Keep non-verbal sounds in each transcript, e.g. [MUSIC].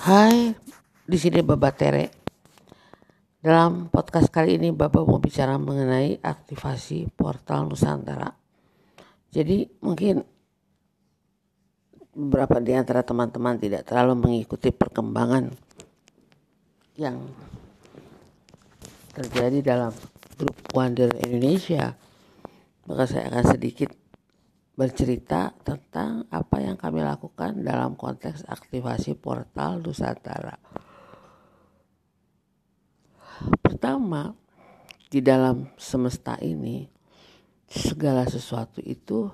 Hai, di sini Baba Tere. Dalam podcast kali ini Baba mau bicara mengenai aktivasi portal Nusantara. Jadi mungkin beberapa di antara teman-teman tidak terlalu mengikuti perkembangan yang terjadi dalam grup Wonder Indonesia. Maka saya akan sedikit bercerita tentang apa yang kami lakukan dalam konteks aktivasi portal Nusantara. Pertama, di dalam semesta ini segala sesuatu itu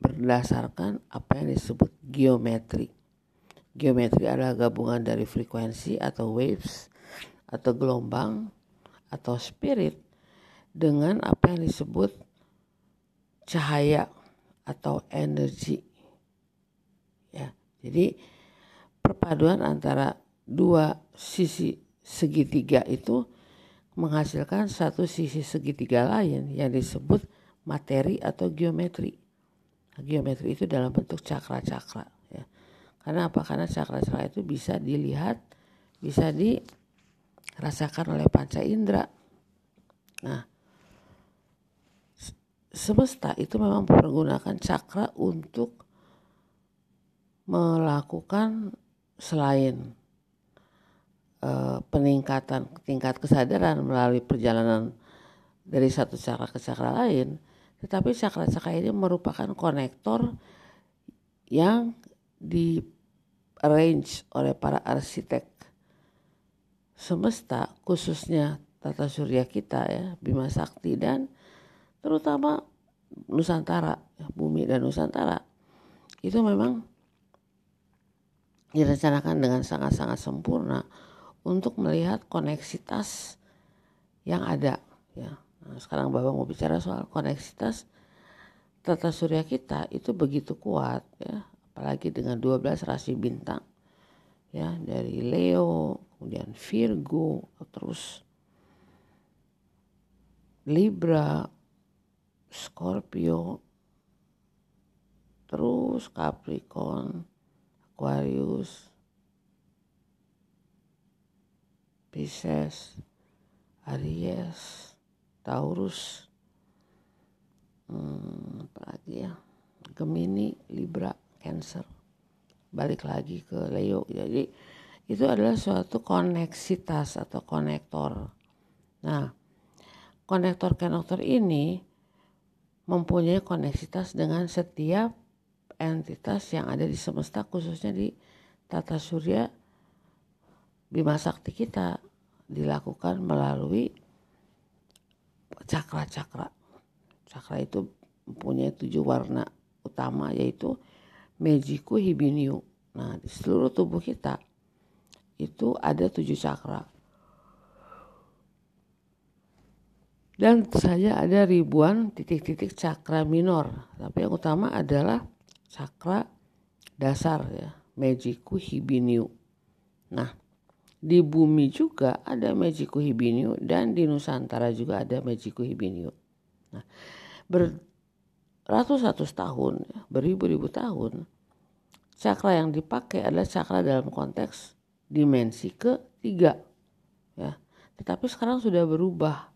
berdasarkan apa yang disebut geometri. Geometri adalah gabungan dari frekuensi atau waves atau gelombang atau spirit dengan apa yang disebut cahaya atau energi. Ya, jadi perpaduan antara dua sisi segitiga itu menghasilkan satu sisi segitiga lain yang disebut materi atau geometri. Nah, geometri itu dalam bentuk cakra-cakra. Ya. Karena apa? Karena cakra-cakra itu bisa dilihat, bisa dirasakan oleh panca indera. Nah, semesta itu memang menggunakan cakra untuk melakukan selain uh, peningkatan tingkat kesadaran melalui perjalanan dari satu cakra ke cakra lain, tetapi cakra-cakra ini merupakan konektor yang di arrange oleh para arsitek semesta khususnya tata surya kita ya Bima Sakti dan terutama Nusantara, ya, bumi dan Nusantara itu memang direncanakan dengan sangat-sangat sempurna untuk melihat koneksitas yang ada ya. Nah, sekarang Bapak mau bicara soal koneksitas tata surya kita itu begitu kuat ya, apalagi dengan 12 rasi bintang ya dari Leo, kemudian Virgo, terus Libra, Scorpio, terus Capricorn, Aquarius, Pisces, Aries, Taurus, hmm, apa lagi ya, Gemini, Libra, Cancer, balik lagi ke Leo. Jadi itu adalah suatu koneksitas atau konektor. Nah, konektor-konektor ini mempunyai koneksitas dengan setiap entitas yang ada di semesta khususnya di tata surya Bima Sakti kita dilakukan melalui cakra-cakra. Cakra itu mempunyai tujuh warna utama yaitu Mejiku Hibiniu. Nah di seluruh tubuh kita itu ada tujuh cakra. Dan saja ada ribuan titik-titik cakra minor. Tapi yang utama adalah cakra dasar ya Mejiku Hibiniu. Nah di bumi juga ada Mejiku Hibiniu dan di Nusantara juga ada Mejiku Hibiniu. Nah beratus-ratus tahun ya, beribu-ribu tahun cakra yang dipakai adalah cakra dalam konteks dimensi ketiga ya. Tetapi sekarang sudah berubah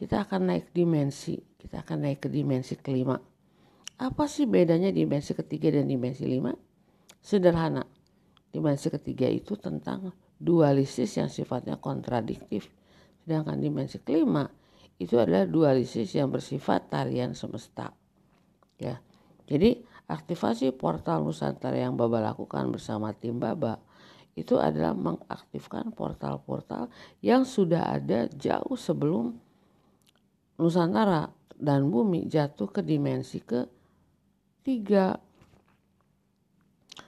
kita akan naik dimensi, kita akan naik ke dimensi kelima. Apa sih bedanya dimensi ketiga dan dimensi lima? Sederhana, dimensi ketiga itu tentang dualistis yang sifatnya kontradiktif. Sedangkan dimensi kelima itu adalah dualistis yang bersifat tarian semesta. Ya. Jadi aktivasi portal Nusantara yang Baba lakukan bersama tim Baba itu adalah mengaktifkan portal-portal yang sudah ada jauh sebelum Nusantara dan bumi jatuh ke dimensi ke tiga.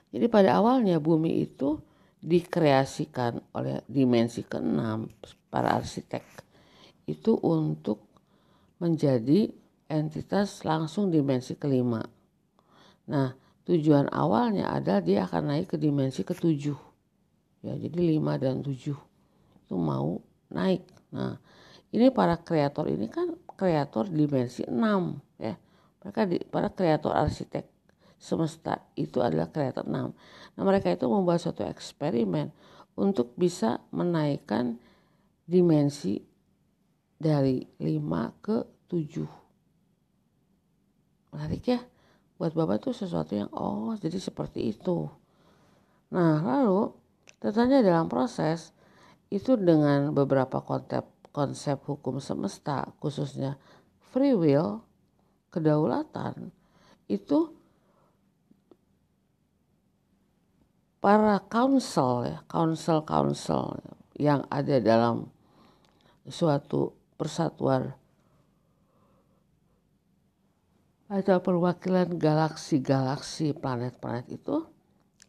Jadi pada awalnya bumi itu dikreasikan oleh dimensi keenam para arsitek itu untuk menjadi entitas langsung dimensi kelima. Nah tujuan awalnya adalah dia akan naik ke dimensi ketujuh. Ya jadi lima dan tujuh itu mau naik. Nah ini para kreator ini kan kreator dimensi 6 ya. Mereka di, para kreator arsitek semesta itu adalah kreator 6. Nah, mereka itu membuat suatu eksperimen untuk bisa menaikkan dimensi dari 5 ke 7. Menarik ya? Buat Bapak itu sesuatu yang oh jadi seperti itu. Nah lalu tentunya dalam proses itu dengan beberapa konsep konsep hukum semesta khususnya free will kedaulatan itu para council ya council council yang ada dalam suatu persatuan. Atau perwakilan galaksi-galaksi planet-planet itu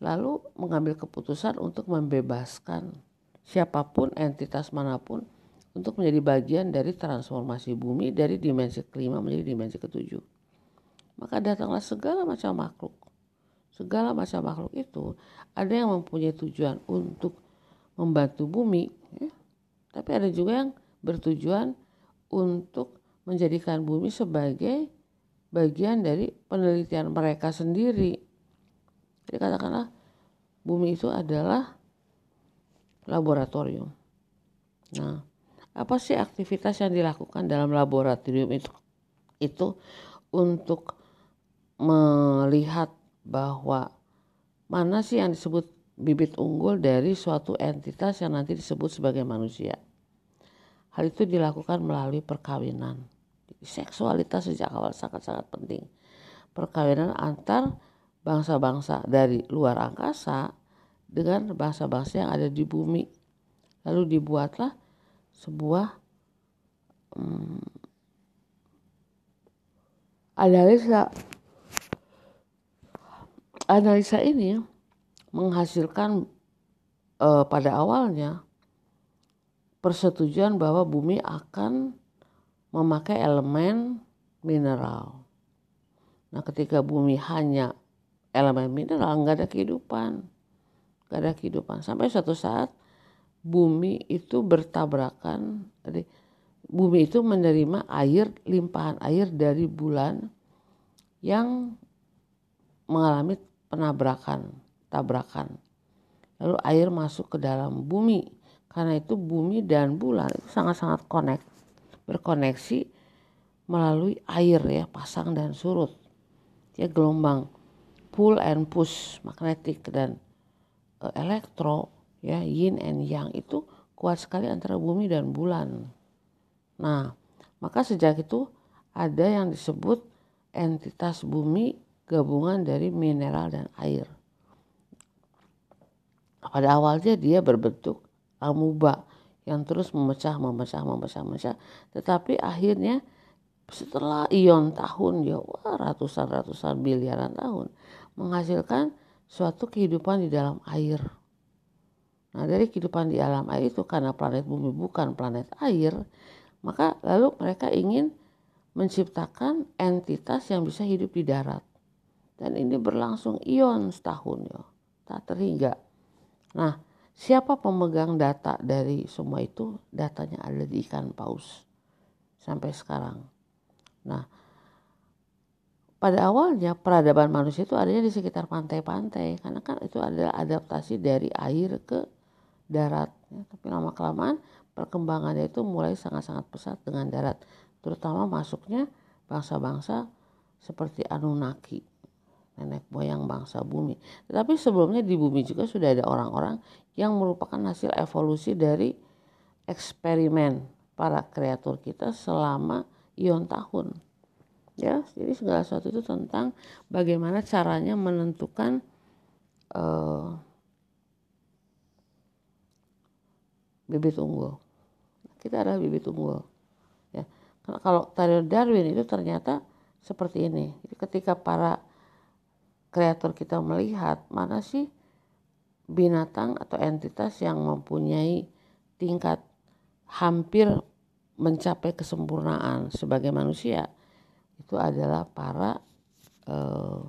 lalu mengambil keputusan untuk membebaskan siapa pun entitas mana pun untuk menjadi bagian dari transformasi bumi dari dimensi kelima menjadi dimensi ketujuh. Maka datanglah segala macam makhluk. Segala macam makhluk itu ada yang mempunyai tujuan untuk membantu bumi, ya. tapi ada juga yang bertujuan untuk menjadikan bumi sebagai bagian dari penelitian mereka sendiri. Jadi katakanlah bumi itu adalah laboratorium. Nah, apa sih aktivitas yang dilakukan dalam laboratorium itu? Itu untuk melihat bahwa mana sih yang disebut bibit unggul dari suatu entitas yang nanti disebut sebagai manusia. Hal itu dilakukan melalui perkawinan. Seksualitas sejak awal sangat-sangat penting. Perkawinan antar bangsa-bangsa dari luar angkasa dengan bangsa-bangsa yang ada di bumi. Lalu dibuatlah sebuah hmm, analisa analisa ini menghasilkan uh, pada awalnya persetujuan bahwa bumi akan memakai elemen mineral. Nah, ketika bumi hanya elemen mineral, nggak ada kehidupan, nggak ada kehidupan. Sampai suatu saat bumi itu bertabrakan, bumi itu menerima air limpahan air dari bulan yang mengalami penabrakan, tabrakan. Lalu air masuk ke dalam bumi. Karena itu bumi dan bulan itu sangat-sangat connect, berkoneksi melalui air ya, pasang dan surut. Ya gelombang pull and push magnetik dan uh, elektro ya yin and yang itu kuat sekali antara bumi dan bulan. Nah, maka sejak itu ada yang disebut entitas bumi gabungan dari mineral dan air. Pada awalnya dia berbentuk amuba yang terus memecah, memecah, memecah, memecah. Tetapi akhirnya setelah ion tahun ya wah, ratusan ratusan miliaran tahun menghasilkan suatu kehidupan di dalam air. Nah dari kehidupan di alam air itu karena planet bumi bukan planet air, maka lalu mereka ingin menciptakan entitas yang bisa hidup di darat. Dan ini berlangsung ion setahun ya, tak terhingga. Nah, Siapa pemegang data dari semua itu? Datanya ada di ikan paus sampai sekarang. Nah, pada awalnya peradaban manusia itu adanya di sekitar pantai-pantai karena kan itu adalah adaptasi dari air ke darat. Ya, tapi lama kelamaan perkembangannya itu mulai sangat-sangat pesat dengan darat, terutama masuknya bangsa-bangsa seperti Anunnaki nenek moyang bangsa bumi. Tetapi sebelumnya di bumi juga sudah ada orang-orang yang merupakan hasil evolusi dari eksperimen para kreatur kita selama ion tahun. Ya, jadi segala sesuatu itu tentang bagaimana caranya menentukan uh, bibit unggul. Kita adalah bibit unggul. Ya, kalau teori Darwin itu ternyata seperti ini. Jadi ketika para kreator kita melihat mana sih binatang atau entitas yang mempunyai tingkat hampir mencapai kesempurnaan sebagai manusia itu adalah para eh,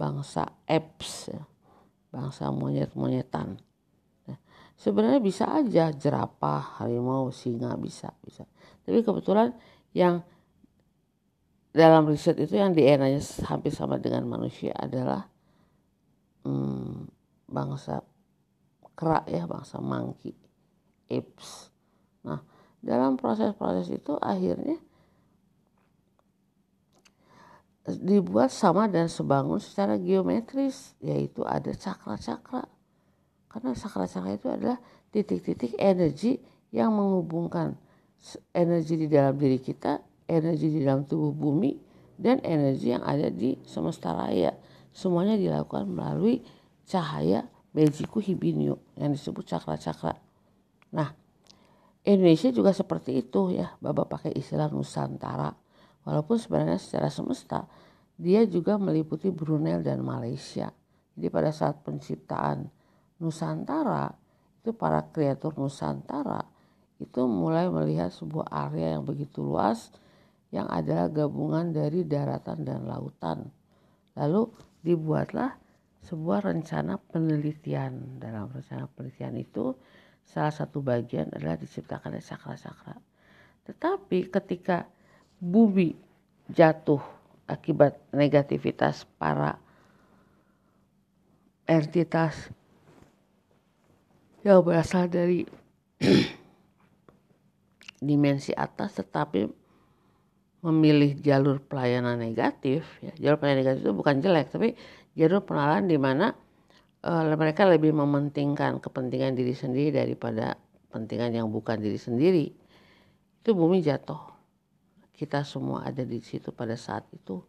bangsa apes ya, bangsa monyet-monyetan sebenarnya bisa aja jerapah harimau singa bisa bisa. Tapi kebetulan yang dalam riset itu yang DNA-nya hampir sama dengan manusia adalah hmm, bangsa kera ya bangsa monkey apes. Nah dalam proses-proses itu akhirnya dibuat sama dan sebangun secara geometris yaitu ada cakra-cakra karena cakra-cakra itu adalah titik-titik energi yang menghubungkan energi di dalam diri kita, energi di dalam tubuh bumi, dan energi yang ada di semesta raya. Semuanya dilakukan melalui cahaya Mejiku Hibinyo yang disebut cakra-cakra. Nah, Indonesia juga seperti itu ya, Bapak pakai istilah Nusantara. Walaupun sebenarnya secara semesta dia juga meliputi Brunei dan Malaysia. Jadi pada saat penciptaan Nusantara itu para kreator Nusantara itu mulai melihat sebuah area yang begitu luas yang adalah gabungan dari daratan dan lautan. Lalu dibuatlah sebuah rencana penelitian. Dalam rencana penelitian itu salah satu bagian adalah diciptakan sakra-sakra. Tetapi ketika bumi jatuh akibat negativitas para entitas yang berasal dari [CLEARS THROAT] dimensi atas tetapi memilih jalur pelayanan negatif. Ya jalur pelayanan negatif itu bukan jelek tapi jalur pengenalan di mana uh, mereka lebih mementingkan kepentingan diri sendiri daripada kepentingan yang bukan diri sendiri. Itu bumi jatuh. Kita semua ada di situ pada saat itu.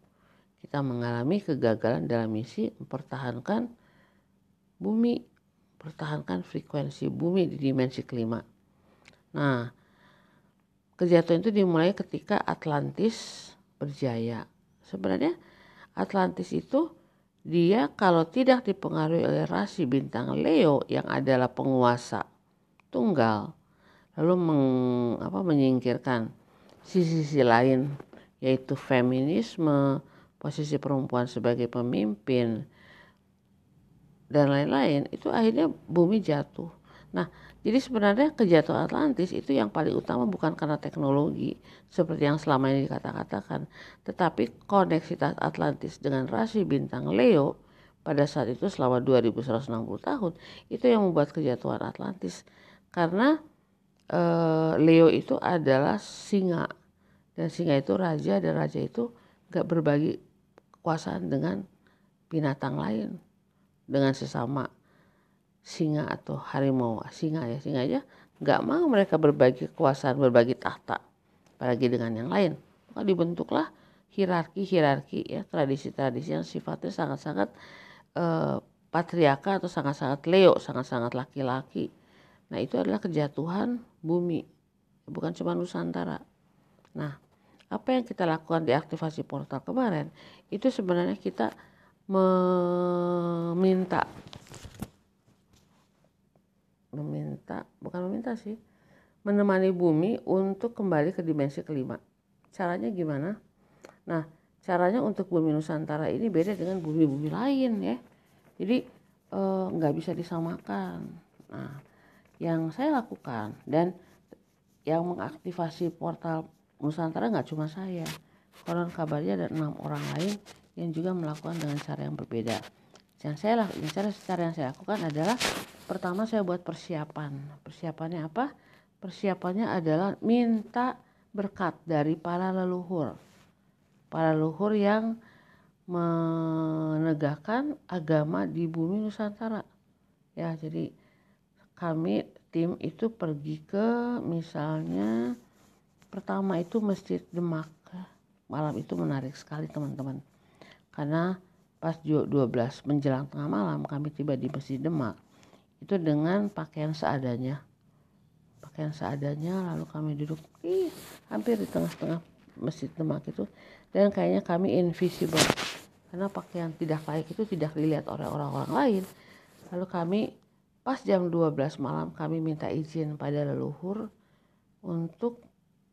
Kita mengalami kegagalan dalam misi mempertahankan bumi, pertahankan frekuensi bumi di dimensi kelima. Nah, kejatuhan itu dimulai ketika Atlantis berjaya. Sebenarnya Atlantis itu dia kalau tidak dipengaruhi oleh rasi bintang Leo yang adalah penguasa tunggal lalu meng, apa, menyingkirkan sisi-sisi lain yaitu feminisme, posisi perempuan sebagai pemimpin dan lain-lain itu akhirnya bumi jatuh. Nah, jadi sebenarnya kejatuhan Atlantis itu yang paling utama bukan karena teknologi seperti yang selama ini dikata-katakan, tetapi koneksitas Atlantis dengan rasi bintang Leo pada saat itu selama 2160 tahun itu yang membuat kejatuhan Atlantis karena uh, Leo itu adalah singa dan singa itu raja dan raja itu gak berbagi kekuasaan dengan binatang lain dengan sesama singa atau harimau. Singa ya singa aja nggak mau mereka berbagi kekuasaan berbagi tahta apalagi dengan yang lain. Maka dibentuklah hierarki hierarki ya tradisi tradisi yang sifatnya sangat sangat eh, patriarka atau sangat sangat leo sangat sangat laki-laki. Nah itu adalah kejatuhan bumi, bukan cuma Nusantara. Nah apa yang kita lakukan di aktivasi portal kemarin itu sebenarnya kita meminta. Meminta bukan meminta sih. Menemani bumi untuk kembali ke dimensi kelima. Caranya gimana? Nah caranya untuk bumi nusantara ini beda dengan bumi-bumi lain ya. Jadi eh, nggak e, bisa disamakan. Nah yang saya lakukan dan yang mengaktifasi portal Nusantara nggak cuma saya. Konon kabarnya ada enam orang lain yang juga melakukan dengan cara yang berbeda. Yang saya lakukan cara cara yang saya lakukan adalah pertama saya buat persiapan. Persiapannya apa? Persiapannya adalah minta berkat dari para leluhur. Para leluhur yang menegakkan agama di bumi Nusantara. Ya jadi kami tim itu pergi ke misalnya pertama itu Masjid Demak. Malam itu menarik sekali teman-teman karena pas 12 menjelang tengah malam kami tiba di Masjid Demak. Itu dengan pakaian seadanya. Pakaian seadanya lalu kami duduk ih, hampir di tengah-tengah Masjid Demak itu. Dan kayaknya kami invisible. Karena pakaian tidak layak itu tidak dilihat oleh orang-orang lain. Lalu kami Pas jam 12 malam kami minta izin pada leluhur untuk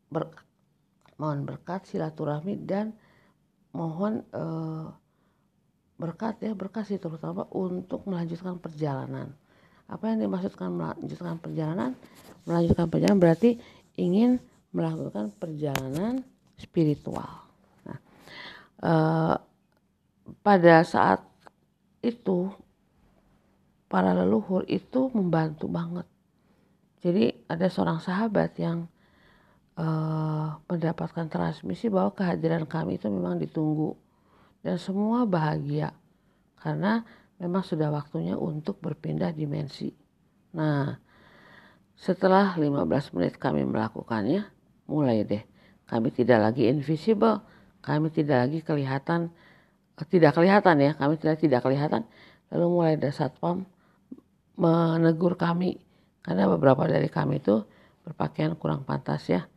ber, mohon berkat silaturahmi dan mohon eh, berkat ya berkat sih terutama untuk melanjutkan perjalanan. Apa yang dimaksudkan melanjutkan perjalanan? Melanjutkan perjalanan berarti ingin melakukan perjalanan spiritual. Nah, eh, pada saat itu para leluhur itu membantu banget. Jadi ada seorang sahabat yang uh, mendapatkan transmisi bahwa kehadiran kami itu memang ditunggu dan semua bahagia karena memang sudah waktunya untuk berpindah dimensi. Nah, setelah 15 menit kami melakukannya, mulai deh kami tidak lagi invisible, kami tidak lagi kelihatan tidak kelihatan ya, kami tidak tidak kelihatan. Lalu mulai dari satpam menegur kami karena beberapa dari kami itu berpakaian kurang pantas ya,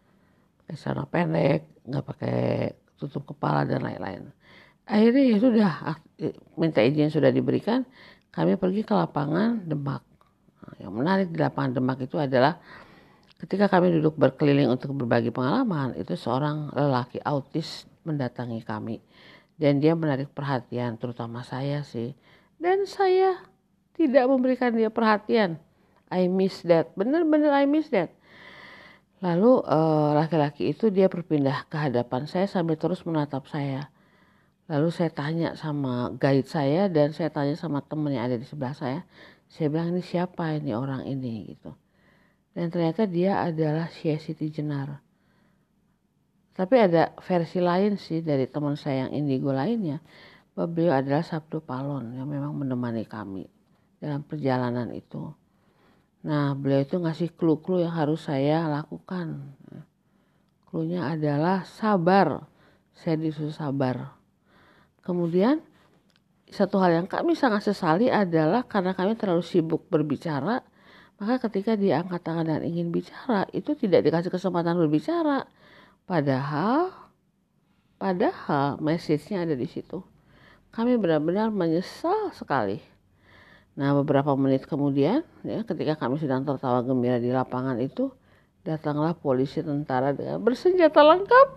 pakai celana pendek, nggak pakai tutup kepala dan lain-lain. Akhirnya ya sudah minta izin sudah diberikan, kami pergi ke lapangan Demak. Nah, yang menarik di lapangan Demak itu adalah ketika kami duduk berkeliling untuk berbagi pengalaman, itu seorang lelaki autis mendatangi kami. Dan dia menarik perhatian terutama saya sih. Dan saya tidak memberikan dia perhatian. I miss that. Bener-bener I miss that lalu eh, laki-laki uh, itu dia berpindah ke hadapan saya sambil terus menatap saya. Lalu saya tanya sama guide saya dan saya tanya sama temen yang ada di sebelah saya. Saya bilang ini siapa ini orang ini? gitu. Dan ternyata dia adalah Siti Jenar. Tapi ada versi lain sih dari teman saya yang indigo lainnya. Bahwa beliau adalah Sabdo Palon yang memang menemani kami dalam perjalanan itu. Nah beliau itu ngasih clue-clue yang harus saya lakukan. Clue-nya adalah sabar. Saya disuruh sabar. Kemudian satu hal yang kami sangat sesali adalah karena kami terlalu sibuk berbicara, maka ketika dia angkat tangan dan ingin bicara, itu tidak dikasih kesempatan berbicara. Padahal, padahal message-nya ada di situ. Kami benar-benar menyesal sekali. Nah, beberapa menit kemudian, ya, ketika kami sedang tertawa gembira di lapangan itu, datanglah polisi tentara dengan bersenjata lengkap.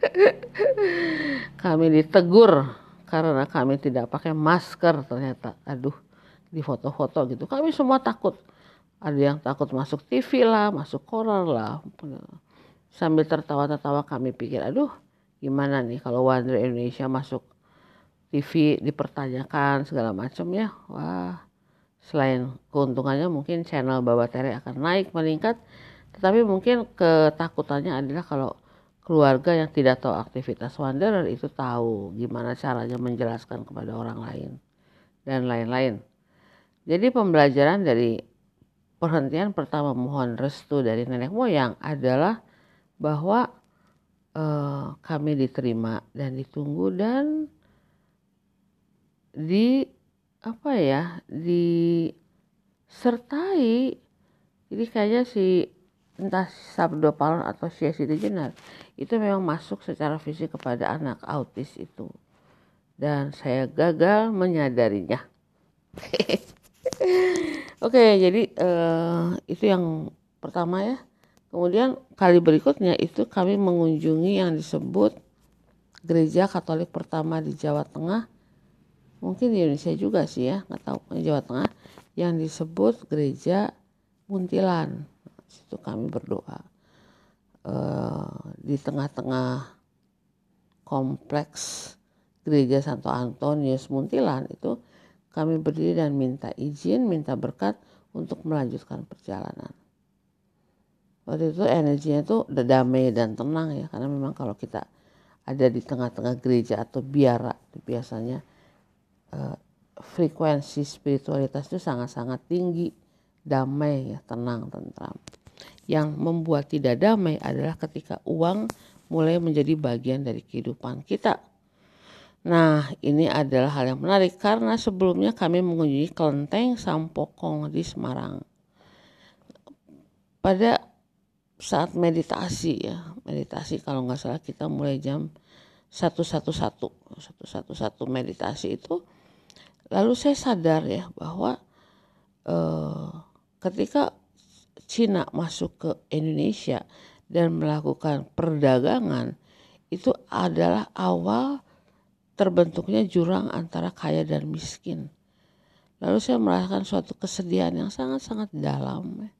[LAUGHS] kami ditegur karena kami tidak pakai masker ternyata. Aduh, di foto-foto gitu. Kami semua takut. Ada yang takut masuk TV lah, masuk koran lah sambil tertawa-tertawa kami pikir aduh gimana nih kalau Wonder Indonesia masuk TV dipertanyakan segala macam ya wah selain keuntungannya mungkin channel Baba Tere akan naik meningkat tetapi mungkin ketakutannya adalah kalau keluarga yang tidak tahu aktivitas Wanderer itu tahu gimana caranya menjelaskan kepada orang lain dan lain-lain. Jadi pembelajaran dari perhentian pertama mohon restu dari nenek moyang adalah bahwa uh, kami diterima dan ditunggu dan di apa ya disertai jadi kayaknya si entah Sabdo Palon atau si Siti Jenar itu memang masuk secara fisik kepada anak autis itu dan saya gagal menyadarinya [LAUGHS] oke jadi uh, itu yang pertama ya Kemudian kali berikutnya itu kami mengunjungi yang disebut gereja Katolik pertama di Jawa Tengah. Mungkin di Indonesia juga sih ya, nggak tahu. Di Jawa Tengah yang disebut gereja Muntilan. Situ kami berdoa. Uh, di tengah-tengah kompleks gereja Santo Antonius Muntilan itu kami berdiri dan minta izin, minta berkat untuk melanjutkan perjalanan. Waktu itu energinya tuh udah damai dan tenang ya karena memang kalau kita ada di tengah-tengah gereja atau biara biasanya uh, frekuensi spiritualitas itu sangat-sangat tinggi. Damai ya tenang tentram. Yang membuat tidak damai adalah ketika uang mulai menjadi bagian dari kehidupan kita. Nah, ini adalah hal yang menarik karena sebelumnya kami mengunjungi kelenteng Sampokong di Semarang. Pada saat meditasi ya meditasi kalau nggak salah kita mulai jam satu satu satu satu satu satu meditasi itu lalu saya sadar ya bahwa eh, ketika Cina masuk ke Indonesia dan melakukan perdagangan itu adalah awal terbentuknya jurang antara kaya dan miskin. Lalu saya merasakan suatu kesedihan yang sangat-sangat dalam. Ya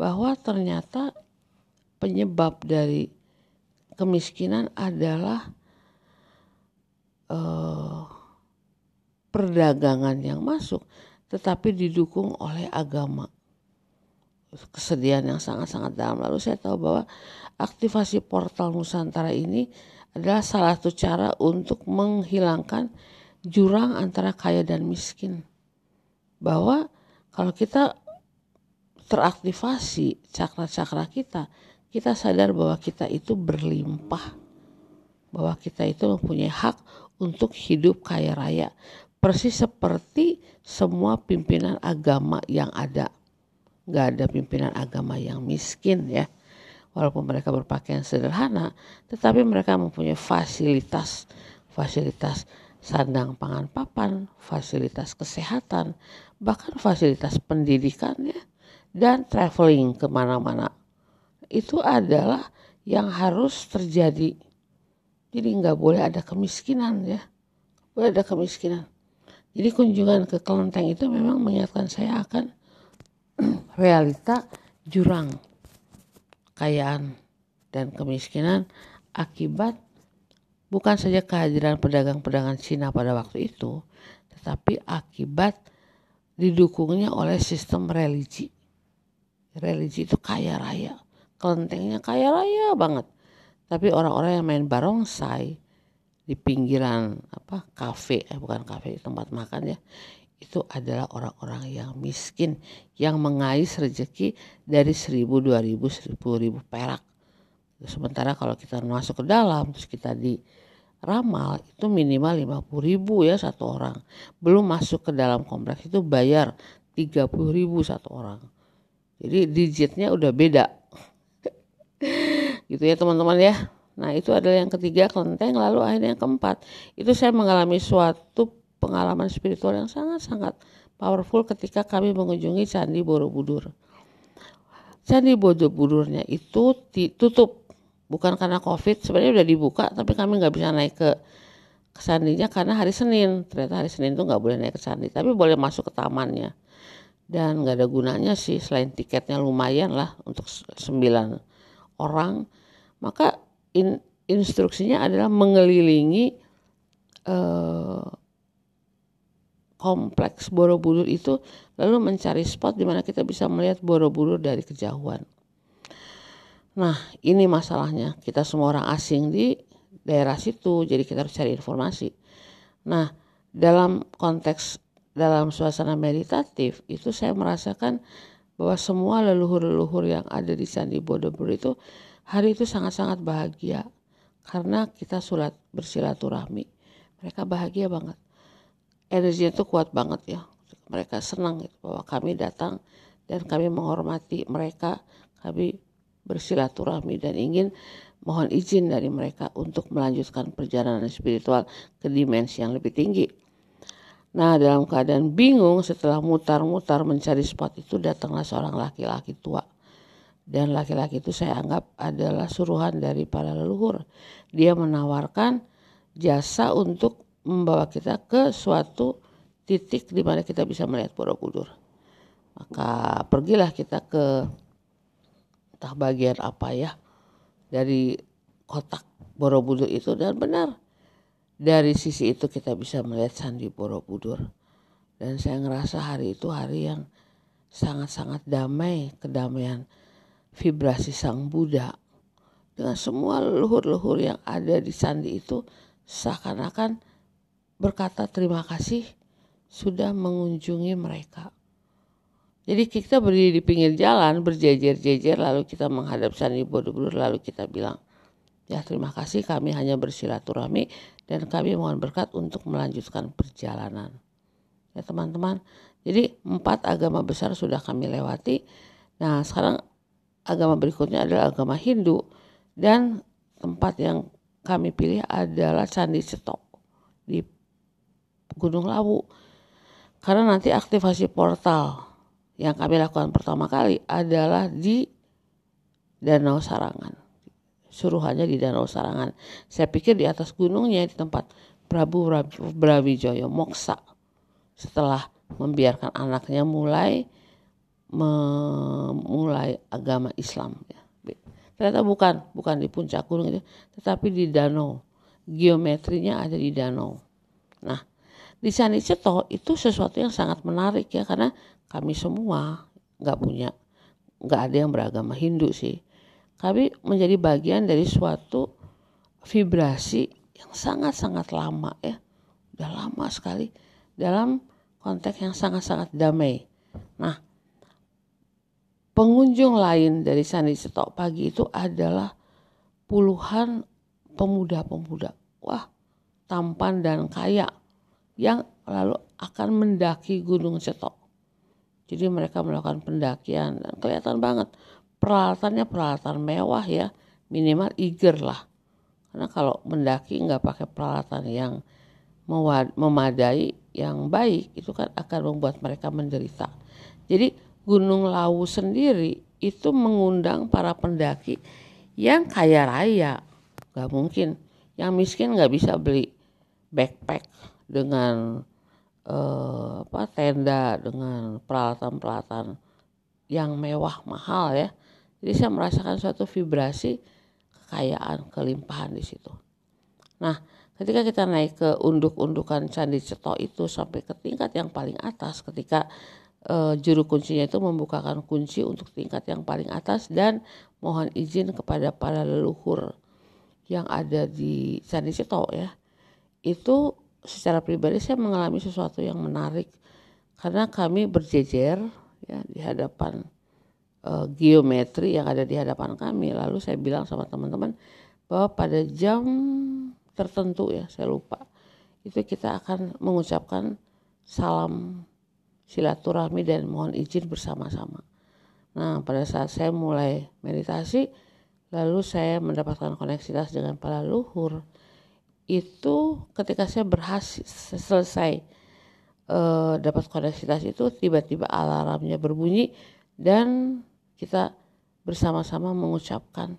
bahwa ternyata penyebab dari kemiskinan adalah uh, perdagangan yang masuk. tetapi didukung oleh agama. Kesedihan yang sangat-sangat dalam. Lalu saya tahu bahwa aktivasi portal Nusantara ini adalah salah satu cara untuk menghilangkan jurang antara kaya dan miskin. Bahwa kalau kita teraktivasi cakra-cakra kita kita sadar bahwa kita itu berlimpah. Bahwa kita itu mempunyai hak untuk hidup kaya raya persis seperti semua pimpinan agama yang ada. Nggak ada pimpinan agama yang miskin ya. Walaupun mereka berpakaian sederhana tetapi mereka mempunyai fasilitas. Fasilitas sandang pangan papan fasilitas kesehatan bahkan fasilitas pendidikan ya dan traveling ke mana-mana. Itu adalah yang harus terjadi. Jadi nggak boleh ada kemiskinan ya. Boleh ada kemiskinan jadi kunjungan ke kelenteng itu memang mengingatkan saya akan [CLEARS THROAT] realita jurang kekayaan dan kemiskinan akibat bukan saja kehadiran pedagang-pedagang Cina pada waktu itu, tetapi akibat didukungnya oleh sistem religi. Religi itu kaya raya, kelentengnya kaya raya banget. Tapi orang-orang yang main barongsai, di pinggiran apa kafe eh bukan kafe tempat makan ya itu adalah orang-orang yang miskin yang mengais rezeki dari seribu dua ribu seribu ribu perak. Sementara kalau kita masuk ke dalam terus kita di ramal itu minimal lima puluh ribu ya satu orang. Belum masuk ke dalam kompleks itu bayar tiga puluh ribu satu orang. Jadi digitnya udah beda. [LAUGHS] Gitu ya teman-teman ya Nah itu adalah yang ketiga kelenteng lalu akhirnya yang keempat. Itu saya mengalami suatu pengalaman spiritual yang sangat-sangat powerful ketika kami mengunjungi Candi Borobudur. Candi Borobudurnya itu ditutup bukan karena COVID sebenarnya udah dibuka tapi kami nggak bisa naik ke ke sandinya karena hari Senin. Ternyata hari Senin itu nggak boleh naik ke sandi tapi boleh masuk ke tamannya. Dan nggak ada gunanya sih selain tiketnya lumayan lah untuk sembilan orang maka in, instruksinya adalah mengelilingi uh, kompleks Borobudur itu lalu mencari spot di mana kita bisa melihat Borobudur dari kejauhan. Nah, ini masalahnya. Kita semua orang asing di daerah situ, jadi kita harus cari informasi. Nah, dalam konteks dalam suasana meditatif itu saya merasakan bahwa semua leluhur-leluhur yang ada di Candi Borobudur itu Hari itu sangat-sangat bahagia karena kita sulat bersilaturahmi. Mereka bahagia banget. Energinya itu kuat banget ya. Mereka senang gitu bahwa kami datang dan kami menghormati mereka. Kami bersilaturahmi dan ingin mohon izin dari mereka untuk melanjutkan perjalanan spiritual ke dimensi yang lebih tinggi. Nah, dalam keadaan bingung setelah mutar-mutar mencari spot itu datanglah seorang laki-laki tua dan laki-laki itu saya anggap adalah suruhan dari para leluhur. Dia menawarkan jasa untuk membawa kita ke suatu titik di mana kita bisa melihat Borobudur. Maka pergilah kita ke entah bagian apa ya dari kotak Borobudur itu dan benar dari sisi itu kita bisa melihat Sandi Borobudur. Dan saya ngerasa hari itu hari yang sangat-sangat damai, kedamaian vibrasi Sang Buddha dengan semua leluhur-leluhur yang ada di sandi itu seakan-akan berkata terima kasih sudah mengunjungi mereka. Jadi kita berdiri di pinggir jalan berjejer-jejer lalu kita menghadap Sandi Borobudur lalu kita bilang ya terima kasih kami hanya bersilaturahmi dan kami mohon berkat untuk melanjutkan perjalanan. Ya teman-teman, jadi empat agama besar sudah kami lewati. Nah sekarang agama berikutnya adalah agama Hindu dan tempat yang kami pilih adalah Candi Cetok di Gunung Lawu. Karena nanti aktivasi portal yang kami lakukan pertama kali adalah di Danau Sarangan. Suruhannya di Danau Sarangan. Saya pikir di atas gunungnya di tempat Prabu Brawijaya Moksa. Setelah membiarkan anaknya mulai memulai agama Islam ya. Ternyata bukan, bukan di puncak gunung itu, tetapi di danau. Geometrinya ada di danau. Nah, di Candi Ceto itu sesuatu yang sangat menarik ya karena kami semua nggak punya nggak ada yang beragama Hindu sih kami menjadi bagian dari suatu vibrasi yang sangat-sangat lama ya udah lama sekali dalam konteks yang sangat-sangat damai nah pengunjung lain dari Sandi Cetok pagi itu adalah puluhan pemuda-pemuda wah tampan dan kaya yang lalu akan mendaki Gunung Cetok. Jadi mereka melakukan pendakian dan kelihatan banget peralatannya peralatan mewah ya, minimal eager lah. Karena kalau mendaki nggak pakai peralatan yang memadai, yang baik, itu kan akan membuat mereka menderita. Jadi Gunung Lawu sendiri itu mengundang para pendaki yang kaya raya, nggak mungkin. Yang miskin nggak bisa beli backpack dengan uh, apa tenda dengan peralatan-peralatan yang mewah mahal ya. Jadi saya merasakan suatu vibrasi kekayaan, kelimpahan di situ. Nah, ketika kita naik ke unduk-undukan Candi Ceto itu sampai ke tingkat yang paling atas ketika uh, juru kuncinya itu membukakan kunci untuk tingkat yang paling atas dan mohon izin kepada para leluhur yang ada di Candi Ceto ya. Itu secara pribadi saya mengalami sesuatu yang menarik karena kami berjejer ya di hadapan uh, geometri yang ada di hadapan kami lalu saya bilang sama teman-teman bahwa pada jam tertentu ya saya lupa itu kita akan mengucapkan salam silaturahmi dan mohon izin bersama-sama. Nah pada saat saya mulai meditasi lalu saya mendapatkan koneksitas dengan para luhur itu ketika saya berhasil selesai uh, dapat koneksitas itu tiba-tiba alarmnya berbunyi dan kita bersama-sama mengucapkan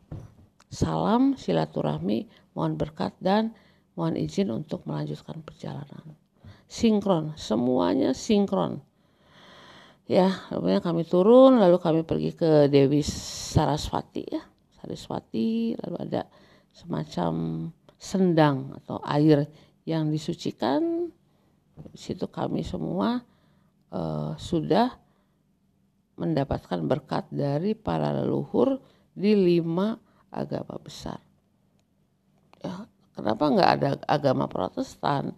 salam silaturahmi mohon berkat dan mohon izin untuk melanjutkan perjalanan sinkron semuanya sinkron ya kemudian kami turun lalu kami pergi ke Dewi Saraswati ya Saraswati lalu ada semacam sendang atau air yang disucikan di situ kami semua uh, sudah mendapatkan berkat dari para leluhur di lima agama besar. Ya, kenapa nggak ada agama Protestan?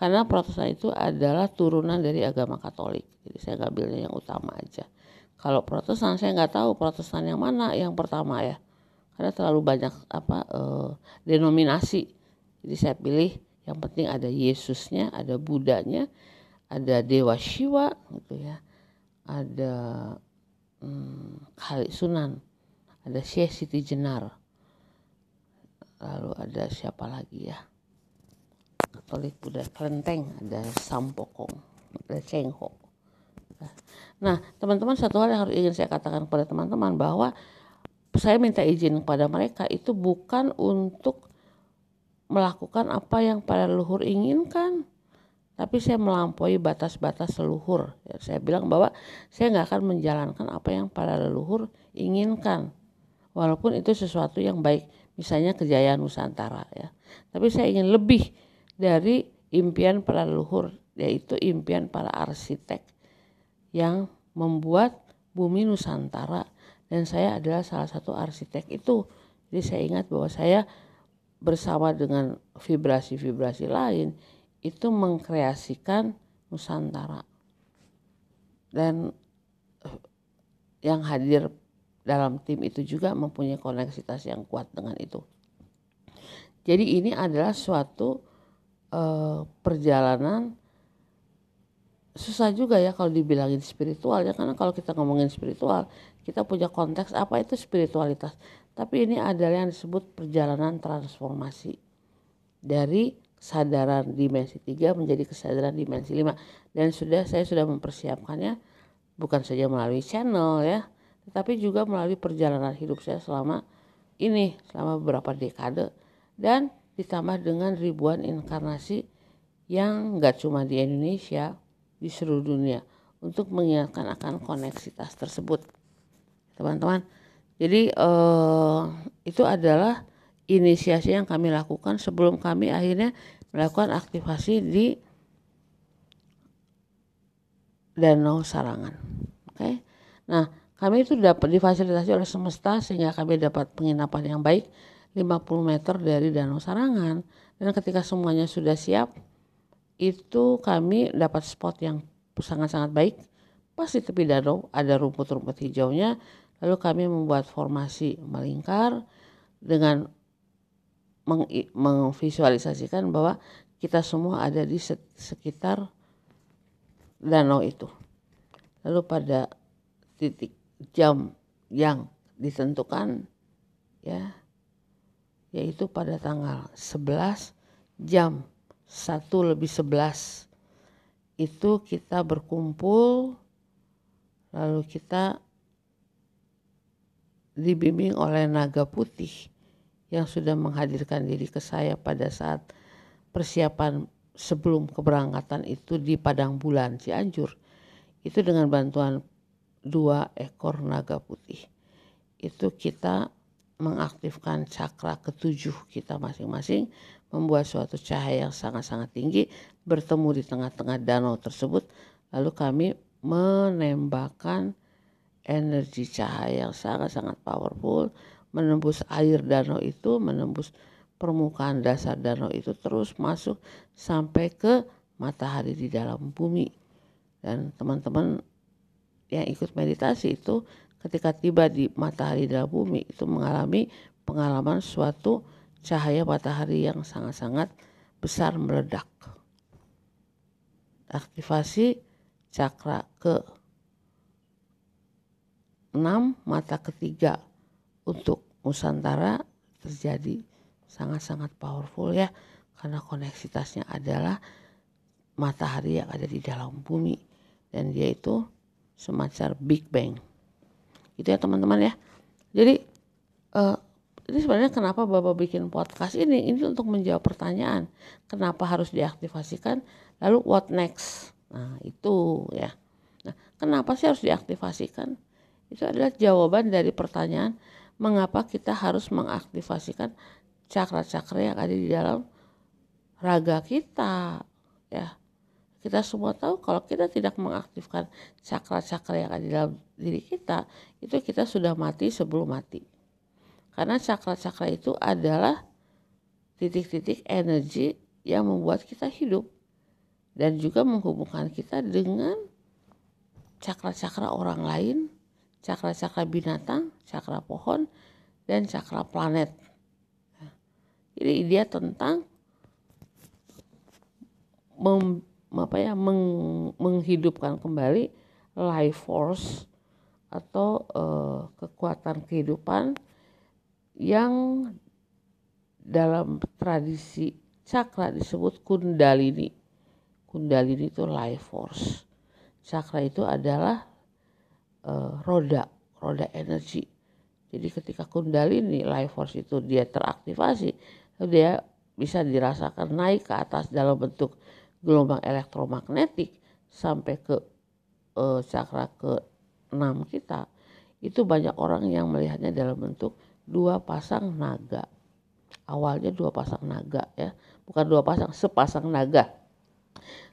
Karena Protestan itu adalah turunan dari agama Katolik. Jadi saya ngambilnya yang utama aja. Kalau Protestan saya nggak tahu Protestan yang mana yang pertama ya. Karena terlalu banyak apa uh, denominasi. Jadi saya pilih yang penting ada Yesusnya ada Budanya ada Dewa Shiva gitu ya. Ada hmm, Kali Sunan ada Syekh Siti Jenar. Lalu ada siapa lagi ya Katolik Buddha Kelenteng ada Sampokong ada Cengho. Nah teman-teman satu hal yang harus ingin saya katakan kepada teman-teman bahwa saya minta izin kepada mereka itu bukan untuk melakukan apa yang para leluhur inginkan tapi saya melampaui batas-batas leluhur. Ya, saya bilang bahwa saya nggak akan menjalankan apa yang para leluhur inginkan walaupun itu sesuatu yang baik misalnya kejayaan Nusantara ya. Tapi saya ingin lebih dari impian para leluhur yaitu impian para arsitek yang membuat bumi Nusantara dan saya adalah salah satu arsitek itu. Jadi saya ingat bahwa saya bersama dengan vibrasi-vibrasi lain itu mengkreasikan Nusantara. Dan eh, yang hadir dalam tim itu juga mempunyai koneksitas yang kuat dengan itu. Jadi ini adalah suatu uh, perjalanan susah juga ya kalau dibilangin spiritual ya karena kalau kita ngomongin spiritual kita punya konteks apa itu spiritualitas. Tapi ini adalah yang disebut perjalanan transformasi. Dari kesadaran dimensi 3 menjadi kesadaran dimensi 5 dan sudah saya sudah mempersiapkannya bukan saja melalui channel ya tetapi juga melalui perjalanan hidup saya selama ini selama beberapa dekade. Dan ditambah dengan ribuan inkarnasi yang nggak cuma di Indonesia di seluruh dunia untuk mengingatkan akan koneksitas tersebut teman-teman jadi eh, itu adalah inisiasi yang kami lakukan sebelum kami akhirnya melakukan aktivasi di Danau Sarangan. Oke. Okay? Nah, kami itu dapat difasilitasi oleh semesta sehingga kami dapat penginapan yang baik 50 meter dari Danau Sarangan. Dan ketika semuanya sudah siap, itu kami dapat spot yang sangat-sangat baik. Pas di tepi danau ada rumput-rumput hijaunya, lalu kami membuat formasi melingkar dengan meng memvisualisasikan bahwa kita semua ada di sekitar danau itu. Lalu pada titik jam yang ditentukan ya yaitu pada tanggal 11 jam 1 lebih 11 itu kita berkumpul lalu kita dibimbing oleh naga putih yang sudah menghadirkan diri ke saya pada saat persiapan sebelum keberangkatan itu di Padang Bulan Cianjur. Itu dengan bantuan dua ekor naga putih. Itu kita mengaktifkan cakra ketujuh kita masing-masing membuat suatu cahaya yang sangat-sangat tinggi bertemu di tengah-tengah danau tersebut lalu kami menembakkan energi cahaya yang sangat-sangat powerful menembus air danau itu, menembus permukaan dasar danau itu terus masuk sampai ke matahari di dalam bumi. Dan teman-teman yang ikut meditasi itu ketika tiba di matahari dalam bumi itu mengalami pengalaman suatu cahaya matahari yang sangat-sangat besar meledak. Aktivasi cakra ke 6 mata ketiga untuk Nusantara terjadi sangat-sangat powerful ya karena koneksitasnya adalah matahari yang ada di dalam bumi dan dia itu semacam Big Bang. Itu ya teman-teman ya. Jadi uh, ini sebenarnya kenapa Bapak bikin podcast ini? Ini untuk menjawab pertanyaan. Kenapa harus diaktifasikan? Lalu what next? Nah itu ya. Nah kenapa sih harus diaktifasikan? Itu adalah jawaban dari pertanyaan mengapa kita harus mengaktifasikan cakra-cakra yang ada di dalam raga kita ya kita semua tahu kalau kita tidak mengaktifkan cakra-cakra yang ada di dalam diri kita itu kita sudah mati sebelum mati karena cakra-cakra itu adalah titik-titik energi yang membuat kita hidup dan juga menghubungkan kita dengan cakra-cakra orang lain cakra-cakra binatang, cakra pohon, dan cakra planet. Jadi dia tentang apa ya, meng, menghidupkan kembali life force atau uh, kekuatan kehidupan yang dalam tradisi cakra disebut kundalini. Kundalini itu life force. Cakra itu adalah uh, roda, roda energi. Jadi ketika kundalini life force itu dia teraktivasi, dia bisa dirasakan naik ke atas dalam bentuk gelombang elektromagnetik sampai ke cakra ke 6 kita. Itu banyak orang yang melihatnya dalam bentuk dua pasang naga. Awalnya dua pasang naga ya, bukan dua pasang, sepasang naga.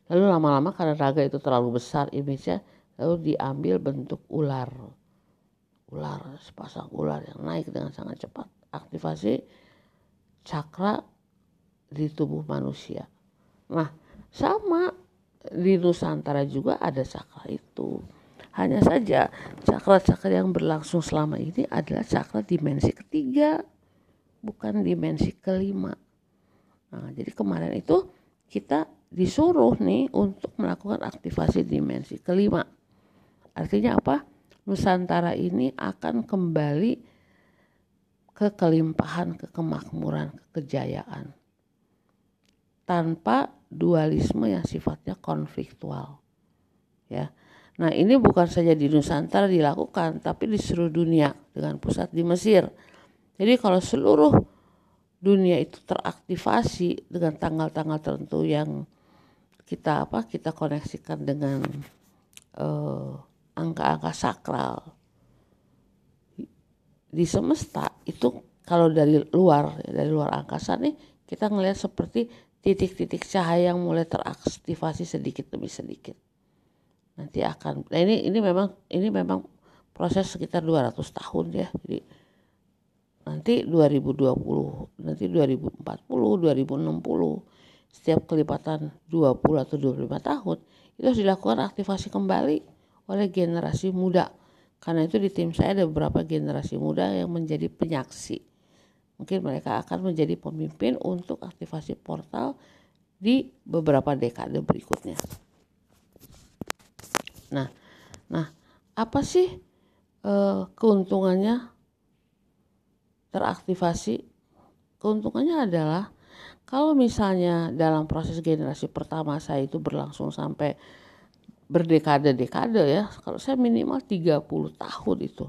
Lalu lama-lama karena naga itu terlalu besar image-nya, lalu diambil bentuk ular ular sepasang ular yang naik dengan sangat cepat aktivasi cakra di tubuh manusia nah sama di Nusantara juga ada cakra itu hanya saja cakra-cakra yang berlangsung selama ini adalah cakra dimensi ketiga bukan dimensi kelima nah jadi kemarin itu kita disuruh nih untuk melakukan aktivasi dimensi kelima Artinya apa? Nusantara ini akan kembali ke kelimpahan, ke kemakmuran, ke. Tanpa dualisme yang sifatnya konfliktual. Ya. Nah, ini bukan saja di Nusantara dilakukan, tapi di seluruh dunia dengan pusat di Mesir. Jadi kalau seluruh dunia itu teraktivasi dengan tanggal-tanggal tertentu yang kita apa kita koneksikan dengan uh, angka-angka sakral di semesta itu kalau dari luar dari luar angkasa nih kita ngelihat seperti titik-titik cahaya yang mulai teraktivasi sedikit demi sedikit. Nanti akan nah ini ini memang ini memang proses sekitar 200 tahun ya. Jadi nanti 2020 nanti 2040 2060 setiap kelipatan 20 atau 25 tahun itu harus dilakukan aktivasi kembali oleh generasi muda. Karena itu di tim saya ada beberapa generasi muda yang menjadi penyaksi mungkin mereka akan menjadi pemimpin untuk aktivasi portal di beberapa dekade berikutnya. Nah, nah apa sih uh, keuntungannya teraktivasi? Keuntungannya adalah kalau misalnya dalam proses generasi pertama saya itu berlangsung sampai berdekade-dekade ya, kalau saya minimal 30 tahun itu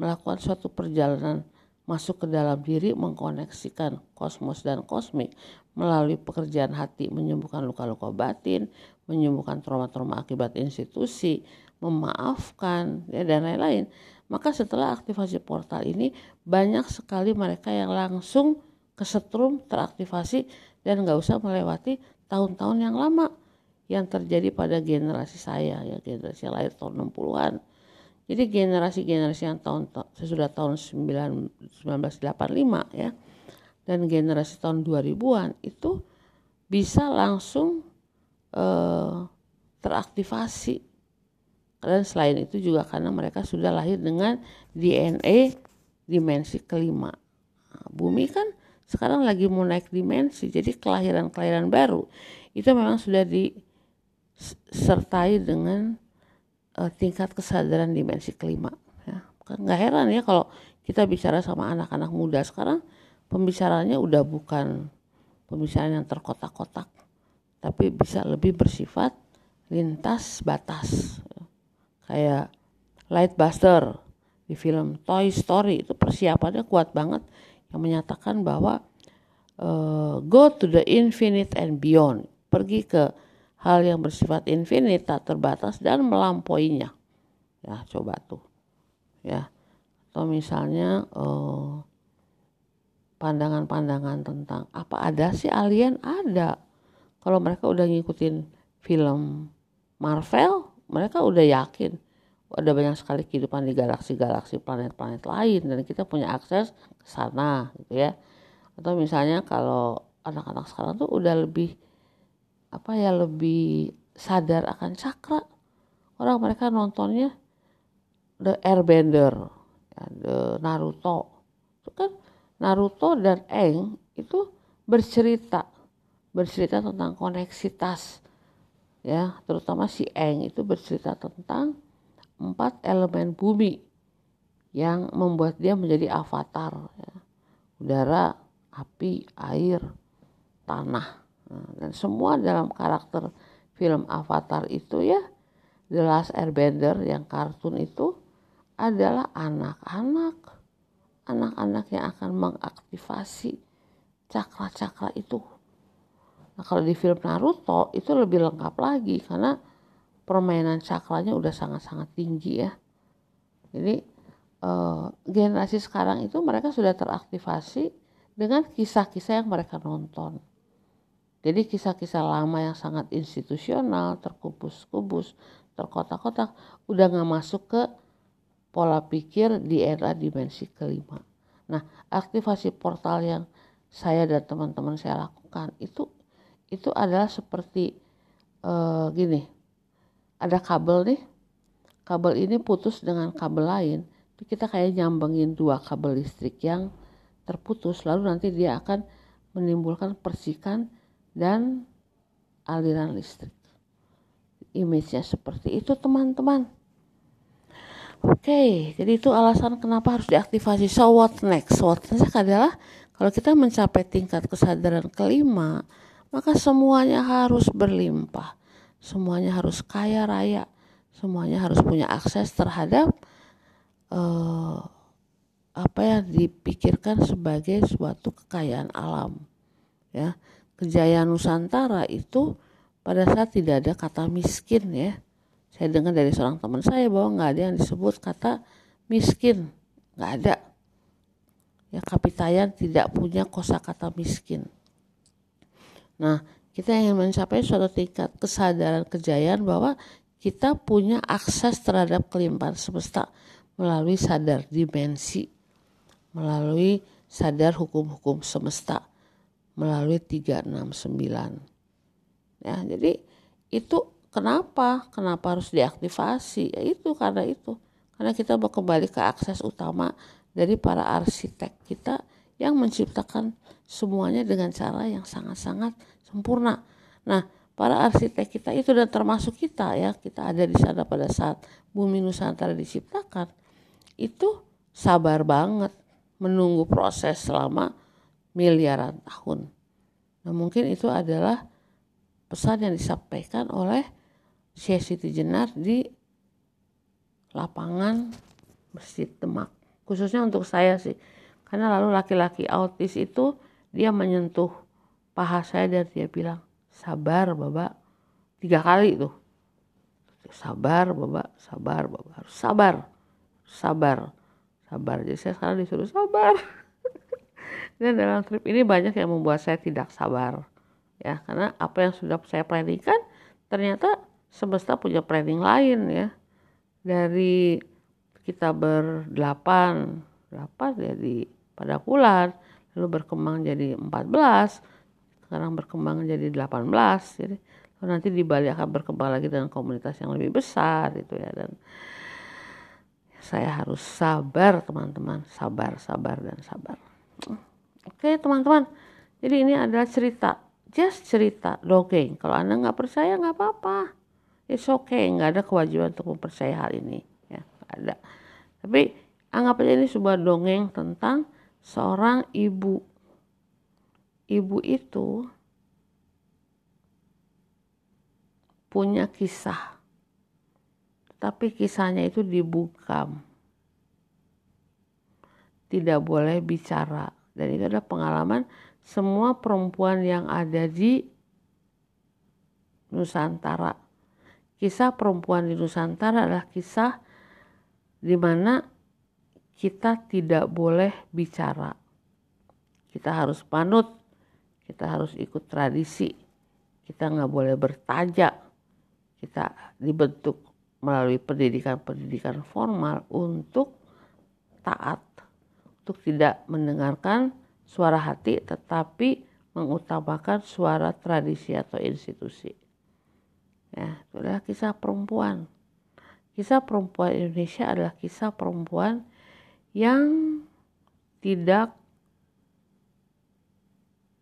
melakukan suatu perjalanan masuk ke dalam diri mengkoneksikan kosmos dan kosmik melalui pekerjaan hati menyembuhkan luka-luka batin, menyembuhkan trauma-trauma akibat institusi, memaafkan ya, dan lain-lain. Maka setelah aktivasi portal ini banyak sekali mereka yang langsung kesetrum teraktivasi dan nggak usah melewati tahun-tahun yang lama yang terjadi pada generasi saya ya generasi lahir tahun 60-an. Jadi generasi-generasi yang tahun sesudah tahun 9, 1985 ya dan generasi tahun 2000-an itu bisa langsung uh, teraktivasi. Dan selain itu juga karena mereka sudah lahir dengan DNA dimensi kelima. Nah, bumi kan sekarang lagi mau naik dimensi, jadi kelahiran-kelahiran baru itu memang sudah disertai dengan uh, tingkat kesadaran dimensi kelima. Ya, nggak heran ya kalau kita bicara sama anak-anak muda. Sekarang, pembicaraannya udah bukan pembicaraan yang terkotak-kotak tapi bisa lebih bersifat lintas batas. Kayak Lightbuster di film Toy Story itu persiapannya kuat banget yang menyatakan bahwa uh, go to the infinite and beyond. Pergi ke hal yang bersifat infinite tak terbatas dan melampauinya. Ya coba tuh. Ya. Atau misalnya uh, pandangan-pandangan tentang apa ada sih alien? Ada. Kalau mereka udah ngikutin film Marvel mereka udah yakin. Ada banyak sekali kehidupan di galaksi-galaksi planet-planet lain dan kita punya akses ke sana gitu ya. Atau misalnya kalau anak-anak sekarang tuh udah lebih apa ya lebih sadar akan cakra orang mereka nontonnya The Airbender ya, The Naruto. Itu kan Naruto dan Eng itu bercerita bercerita tentang koneksitas ya. Terutama si Eng itu bercerita tentang empat elemen bumi yang membuat dia menjadi avatar ya. udara api air tanah. nah, dan semua dalam karakter film Avatar itu ya The Last Airbender yang kartun itu adalah anak-anak anak-anak yang akan mengaktifasi cakra-cakra itu. Nah kalau di film Naruto itu lebih lengkap lagi karena permainan cakranya udah sangat-sangat tinggi ya. Jadi eh, generasi sekarang itu mereka sudah teraktivasi dengan kisah-kisah yang mereka nonton. Jadi kisah-kisah lama yang sangat institusional, terkubus-kubus, terkotak-kotak, udah nggak masuk ke pola pikir di era dimensi kelima. Nah, aktivasi portal yang saya dan teman-teman saya lakukan itu itu adalah seperti uh, gini. Ada kabel nih. Kabel ini putus dengan kabel lain. Kita kayak nyambengin dua kabel listrik yang terputus lalu nanti dia akan menimbulkan percikan dan aliran listrik. Image-nya seperti itu teman-teman. Oke, jadi itu alasan kenapa harus diaktifasi. So what next? What next adalah kalau kita mencapai tingkat kesadaran kelima, maka semuanya harus berlimpah. Semuanya harus kaya raya. Semuanya harus punya akses terhadap uh, apa yang dipikirkan sebagai suatu kekayaan alam. Ya, kejayaan Nusantara itu pada saat tidak ada kata miskin ya. Saya dengar dari seorang teman saya bahwa nggak ada yang disebut kata miskin. Nggak ada. Ya kapitayan tidak punya kosakata miskin. Nah kita ingin mencapai suatu tingkat kesadaran kejayaan bahwa kita punya akses terhadap kelimpahan semesta melalui sadar dimensi, melalui sadar hukum-hukum semesta, melalui 369. Ya, jadi itu kenapa? Kenapa harus diaktifasi? Ya itu karena itu. Karena kita mau kembali ke akses utama dari para arsitek kita yang menciptakan semuanya dengan cara yang sangat-sangat sempurna. Nah, para arsitek kita itu dan termasuk kita ya, kita ada di sana pada saat bumi Nusantara diciptakan, itu sabar banget menunggu proses selama miliaran tahun. Nah, mungkin itu adalah pesan yang disampaikan oleh Siti Jenar di lapangan Masjid Demak. Khususnya untuk saya sih. Karena lalu laki-laki autis itu dia menyentuh paha saya dan dia bilang, sabar babak. Tiga kali tuh. Sabar babak, sabar. Harus sabar, sabar, sabar. Jadi saya sekarang disuruh sabar. [LAUGHS] dan dalam trip ini banyak yang membuat saya tidak sabar. Ya, karena apa yang sudah saya planningkan ternyata semesta punya planning lain ya. Dari kita berdelapan, delapan jadi pada bulan lalu berkembang jadi 14 sekarang berkembang jadi 18 jadi nanti di Bali akan berkembang lagi dengan komunitas yang lebih besar itu ya dan saya harus sabar teman-teman sabar sabar dan sabar oke teman-teman jadi ini adalah cerita just cerita dongeng kalau anda nggak percaya nggak apa-apa it's okay nggak ada kewajiban untuk mempercayai hal ini ya ada tapi anggap aja ini sebuah dongeng tentang seorang ibu. Ibu itu punya kisah. Tapi kisahnya itu dibungkam. Tidak boleh bicara. Dan itu adalah pengalaman semua perempuan yang ada di Nusantara. Kisah perempuan di Nusantara adalah kisah di mana kita tidak boleh bicara. Kita harus panut, kita harus ikut tradisi, kita nggak boleh bertajak, kita dibentuk melalui pendidikan-pendidikan formal untuk taat, untuk tidak mendengarkan suara hati tetapi mengutamakan suara tradisi atau institusi. Ya, itu adalah kisah perempuan. Kisah perempuan Indonesia adalah kisah perempuan yang tidak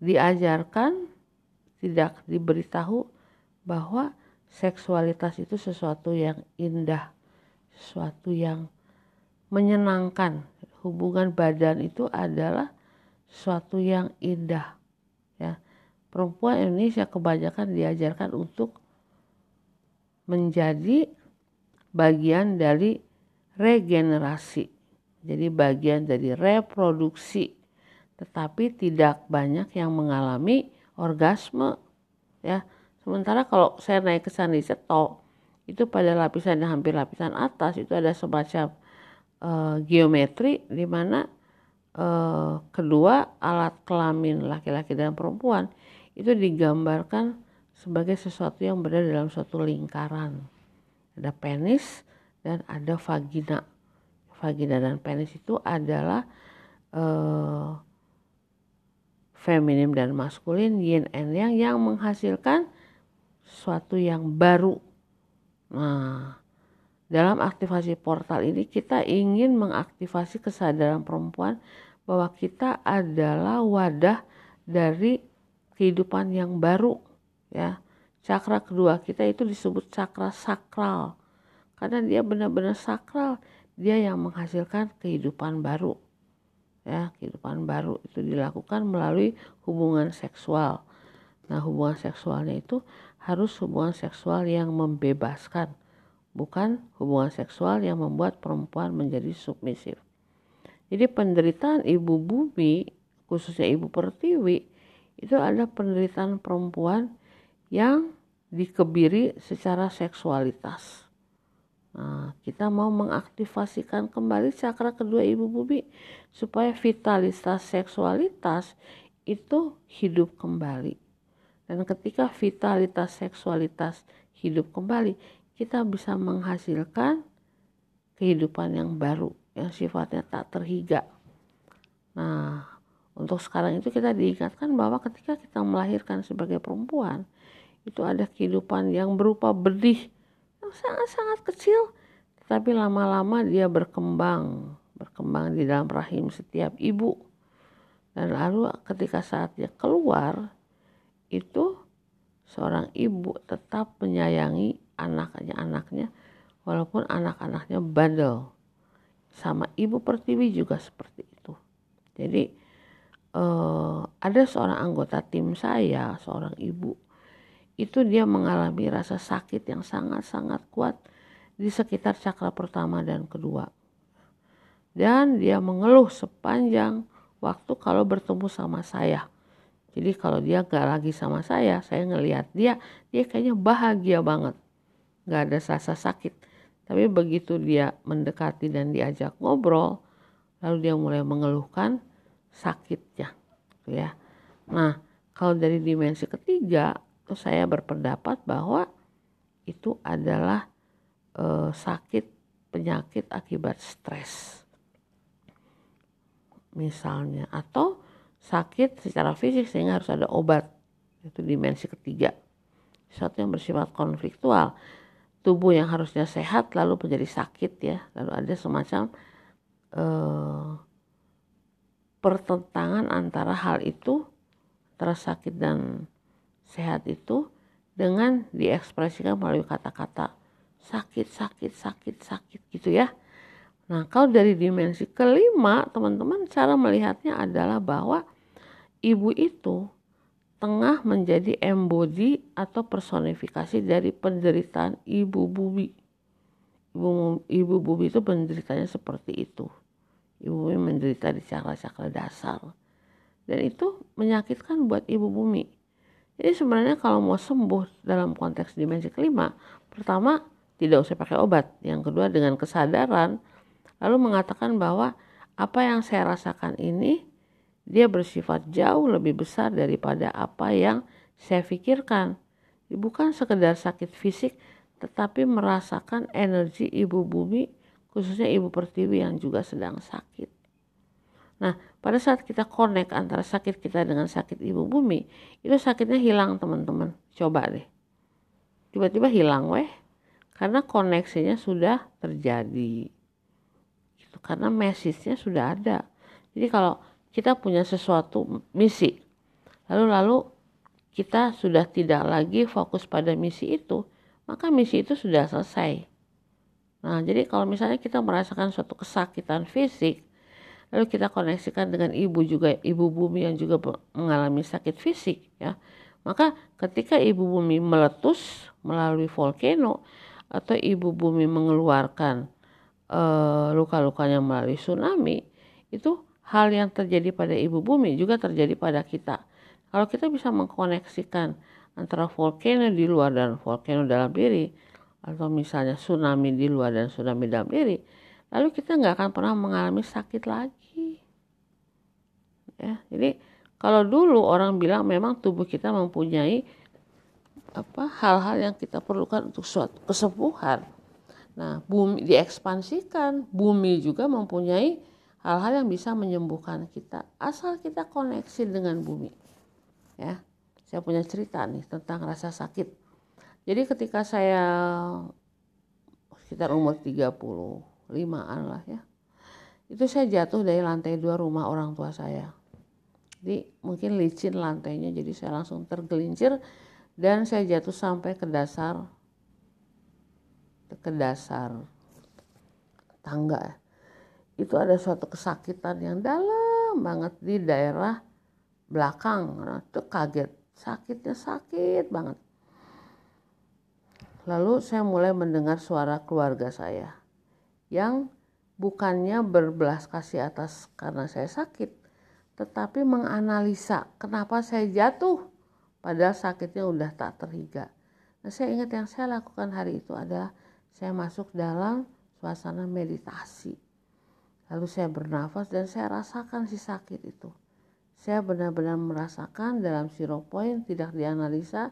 diajarkan, tidak diberitahu bahwa seksualitas itu sesuatu yang indah, sesuatu yang menyenangkan. Hubungan badan itu adalah sesuatu yang indah. Ya. Perempuan Indonesia kebanyakan diajarkan untuk menjadi bagian dari regenerasi jadi bagian dari reproduksi tetapi tidak banyak yang mengalami orgasme ya sementara kalau saya naik ke sana di Seto itu pada lapisan yang hampir lapisan atas itu ada semacam uh, geometri di mana uh, kedua alat kelamin laki-laki dan perempuan itu digambarkan sebagai sesuatu yang berada dalam suatu lingkaran ada penis dan ada vagina vagina dan penis itu adalah uh, feminim dan maskulin, yin and yang yang menghasilkan sesuatu yang baru. Nah, dalam aktivasi portal ini kita ingin mengaktifasi kesadaran perempuan bahwa kita adalah wadah dari kehidupan yang baru ya. Cakra kedua kita itu disebut cakra sakral. Karena dia benar-benar sakral dia yang menghasilkan kehidupan baru ya. Kehidupan baru itu dilakukan melalui hubungan seksual. Nah hubungan seksualnya itu harus hubungan seksual yang membebaskan bukan hubungan seksual yang membuat perempuan menjadi submisif jadi penderitaan ibu bumi khususnya ibu pertiwi itu ada penderitaan perempuan yang dikebiri secara seksualitas Nah, kita mau mengaktifasikan kembali cakra kedua ibu bumi supaya vitalitas seksualitas itu hidup kembali. Dan ketika vitalitas seksualitas hidup kembali, kita bisa menghasilkan kehidupan yang baru yang sifatnya tak terhiga. Nah, untuk sekarang itu kita diingatkan bahwa ketika kita melahirkan sebagai perempuan, itu ada kehidupan yang berupa benih yang sangat-sangat kecil, tetapi lama-lama dia berkembang, berkembang di dalam rahim setiap ibu. Dan lalu ketika saatnya keluar, itu seorang ibu tetap menyayangi anaknya-anaknya walaupun anak-anaknya bandel. Sama ibu pertiwi juga seperti itu. Jadi eh, ada seorang anggota tim saya seorang ibu itu dia mengalami rasa sakit yang sangat-sangat kuat di sekitar cakra pertama dan kedua. Dan dia mengeluh sepanjang waktu kalau bertemu sama saya. Jadi kalau dia gak lagi sama saya saya ngelihat dia dia kayaknya bahagia banget gak ada rasa sakit. Tapi begitu dia mendekati dan diajak ngobrol, lalu dia mulai mengeluhkan sakitnya, gitu ya. Nah, kalau dari dimensi ketiga, itu saya berpendapat bahwa itu adalah e, sakit penyakit akibat stres, misalnya, atau sakit secara fisik sehingga harus ada obat, itu dimensi ketiga, sesuatu yang bersifat konfliktual tubuh yang harusnya sehat lalu menjadi sakit ya. Lalu ada semacam uh, pertentangan antara hal itu antara sakit dan sehat itu dengan diekspresikan melalui kata-kata sakit sakit sakit sakit gitu ya. Nah kalau dari dimensi kelima teman-teman cara melihatnya adalah bahwa ibu itu tengah menjadi embodi atau personifikasi dari penderitaan ibu bumi. Ibu, ibu bumi itu penderitanya seperti itu. Ibu bumi menderita di cakra-cakra dasar. Dan itu menyakitkan buat ibu bumi. Jadi sebenarnya kalau mau sembuh dalam konteks dimensi kelima, pertama tidak usah pakai obat. Yang kedua dengan kesadaran, lalu mengatakan bahwa apa yang saya rasakan ini dia bersifat jauh lebih besar daripada apa yang saya pikirkan. Bukan sekedar sakit fisik, tetapi merasakan energi ibu bumi, khususnya ibu pertiwi yang juga sedang sakit. Nah, pada saat kita connect antara sakit kita dengan sakit ibu bumi, itu sakitnya hilang teman-teman. Coba deh. Tiba-tiba hilang weh. Karena koneksinya sudah terjadi. Gitu. Karena message-nya sudah ada. Jadi kalau kita punya sesuatu misi. Lalu-lalu kita sudah tidak lagi fokus pada misi itu, maka misi itu sudah selesai. Nah, jadi kalau misalnya kita merasakan suatu kesakitan fisik, lalu kita koneksikan dengan ibu juga, ibu bumi yang juga mengalami sakit fisik, ya, maka ketika ibu bumi meletus melalui volcano atau ibu bumi mengeluarkan uh, luka-lukanya melalui tsunami, itu hal yang terjadi pada ibu bumi juga terjadi pada kita. Kalau kita bisa mengkoneksikan antara volcano di luar dan volcano dalam diri, atau misalnya tsunami di luar dan tsunami dalam diri, lalu kita nggak akan pernah mengalami sakit lagi. Ya, jadi kalau dulu orang bilang memang tubuh kita mempunyai apa hal-hal yang kita perlukan untuk suatu kesembuhan. Nah, bumi diekspansikan, bumi juga mempunyai hal-hal yang bisa menyembuhkan kita asal kita koneksi dengan bumi. Ya saya punya cerita nih tentang rasa sakit. Jadi ketika saya sekitar umur 35an lah ya itu saya jatuh dari lantai dua rumah orang tua saya. Jadi mungkin licin lantainya jadi saya langsung tergelincir dan saya jatuh sampai ke dasar ke dasar tangga. ya itu ada suatu kesakitan yang dalam banget di daerah belakang. Nah, itu kaget, sakitnya sakit banget. Lalu saya mulai mendengar suara keluarga saya yang bukannya berbelas kasih atas karena saya sakit, tetapi menganalisa kenapa saya jatuh padahal sakitnya udah tak terhiga. Nah, saya ingat yang saya lakukan hari itu adalah saya masuk dalam suasana meditasi Lalu saya bernafas dan saya rasakan si sakit itu. Saya benar-benar merasakan dalam zero point tidak dianalisa,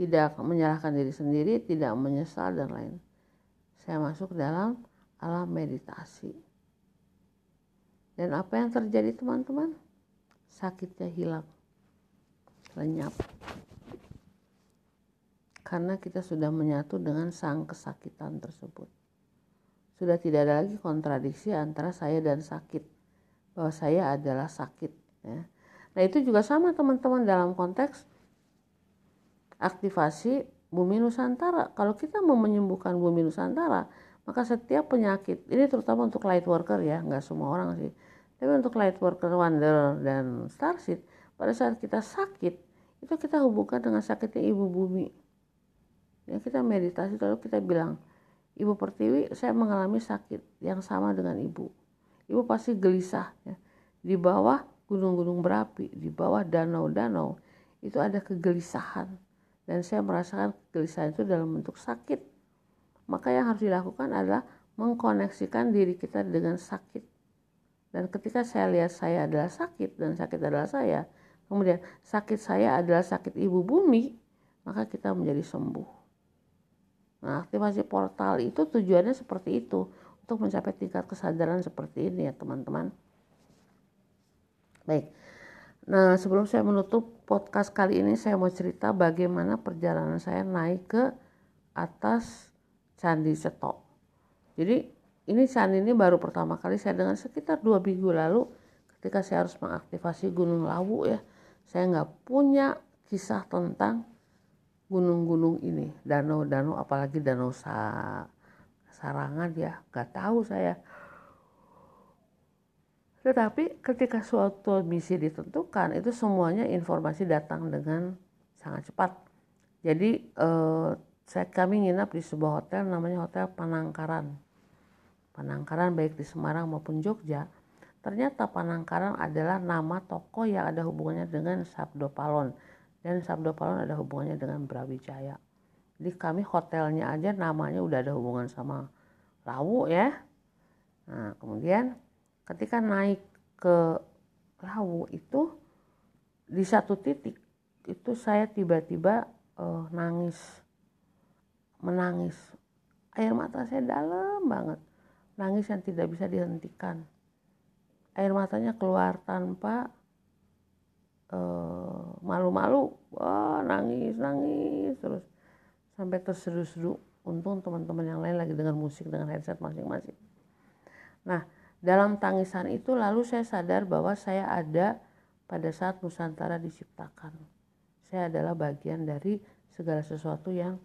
tidak menyalahkan diri sendiri, tidak menyesal dan lain. Saya masuk dalam alam meditasi. Dan apa yang terjadi teman-teman? Sakitnya hilang. Lenyap. Karena kita sudah menyatu dengan sang kesakitan tersebut. Sudah tidak ada lagi kontradiksi antara saya dan sakit. Bahwa saya adalah sakit. Ya. Nah itu juga sama teman-teman dalam konteks aktivasi bumi Nusantara. Kalau kita mau menyembuhkan bumi Nusantara, maka setiap penyakit, ini terutama untuk light worker ya, nggak semua orang sih. Tapi untuk light worker, wanderer, dan starseed, pada saat kita sakit, itu kita hubungkan dengan sakitnya ibu bumi. Ya, kita meditasi lalu kita bilang, Ibu Pertiwi, saya mengalami sakit yang sama dengan ibu. Ibu pasti gelisah ya. Di bawah gunung-gunung berapi, di bawah danau-danau, itu ada kegelisahan dan saya merasakan kegelisahan itu dalam bentuk sakit. Maka yang harus dilakukan adalah mengkoneksikan diri kita dengan sakit. Dan ketika saya lihat saya adalah sakit dan sakit adalah saya, kemudian sakit saya adalah sakit ibu bumi, maka kita menjadi sembuh. Nah, aktivasi portal itu tujuannya seperti itu, untuk mencapai tingkat kesadaran seperti ini ya teman-teman. Baik, Nah, sebelum saya menutup podcast kali ini, saya mau cerita bagaimana perjalanan saya naik ke atas Candi Cetok. Jadi, ini candi ini baru pertama kali saya dengan sekitar dua minggu lalu ketika saya harus mengaktifasi Gunung Lawu ya. Saya nggak punya kisah tentang gunung-gunung ini, danau-danau, apalagi danau sa Sarangan ya, nggak tahu saya tetapi ketika suatu misi ditentukan itu semuanya informasi datang dengan sangat cepat. Jadi eh, saya kami nginap di sebuah hotel namanya Hotel Panangkaran. Panangkaran baik di Semarang maupun Jogja. Ternyata Panangkaran adalah nama toko yang ada hubungannya dengan Sabdo Palon dan Sabdo Palon ada hubungannya dengan Brawijaya. Jadi kami hotelnya aja namanya udah ada hubungan sama Lawu ya. Nah kemudian ketika naik ke Lawu itu di satu titik itu saya tiba-tiba uh, nangis menangis air mata saya dalam banget nangis yang tidak bisa dihentikan air matanya keluar tanpa uh, malu-malu nangis nangis terus sampai terseduh-seduh untung teman-teman yang lain lagi dengan musik dengan headset masing-masing nah dalam tangisan itu lalu saya sadar bahwa saya ada pada saat Nusantara diciptakan. Saya adalah bagian dari segala sesuatu yang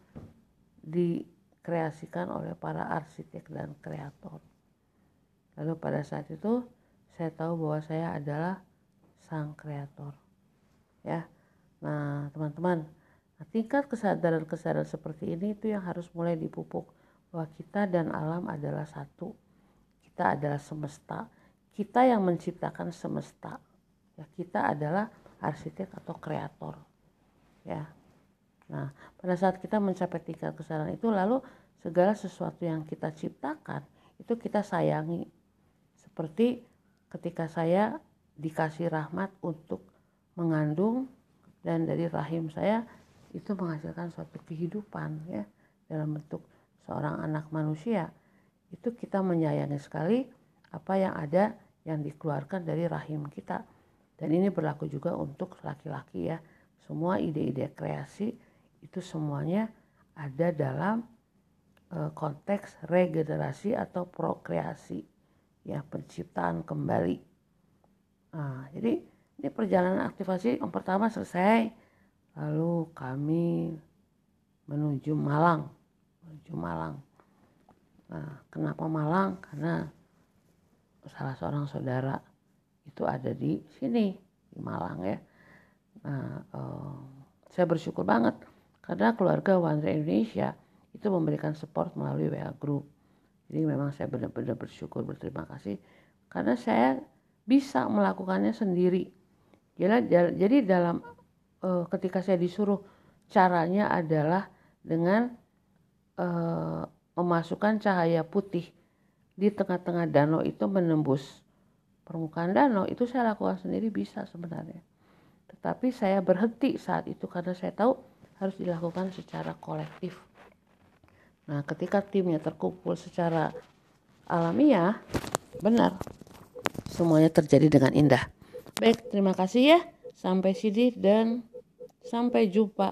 dikreasikan oleh para arsitek dan kreator. Lalu pada saat itu saya tahu bahwa saya adalah sang kreator. Ya. Nah, teman-teman, nah, tingkat kesadaran-kesadaran seperti ini itu yang harus mulai dipupuk bahwa kita dan alam adalah satu kita adalah semesta kita yang menciptakan semesta. Ya kita adalah arsitek atau kreator ya. Nah pada saat kita mencapai tingkat kesadaran itu lalu segala sesuatu yang kita ciptakan itu kita sayangi. Seperti ketika saya dikasih rahmat untuk mengandung dan dari rahim saya itu menghasilkan suatu kehidupan ya dalam bentuk seorang anak manusia itu kita menyayangi sekali apa yang ada yang dikeluarkan dari rahim kita. Dan ini berlaku juga untuk laki-laki ya. Semua ide-ide kreasi itu semuanya ada dalam e, konteks regenerasi atau prokreasi ya penciptaan kembali. Nah, jadi ini perjalanan aktivasi yang pertama selesai lalu kami menuju Malang menuju Malang Nah, kenapa Malang? Karena salah seorang saudara itu ada di sini di Malang ya. Nah, eh, saya bersyukur banget karena keluarga Wanita Indonesia itu memberikan support melalui WA Group. Jadi memang saya benar-benar bersyukur berterima kasih karena saya bisa melakukannya sendiri. Jadi dalam eh, ketika saya disuruh caranya adalah dengan eh, memasukkan cahaya putih di tengah-tengah danau itu menembus permukaan danau itu saya lakukan sendiri bisa sebenarnya tetapi saya berhenti saat itu karena saya tahu harus dilakukan secara kolektif. Nah, ketika timnya terkumpul secara alamiah, benar semuanya terjadi dengan indah. Baik, terima kasih ya. Sampai sini dan sampai jumpa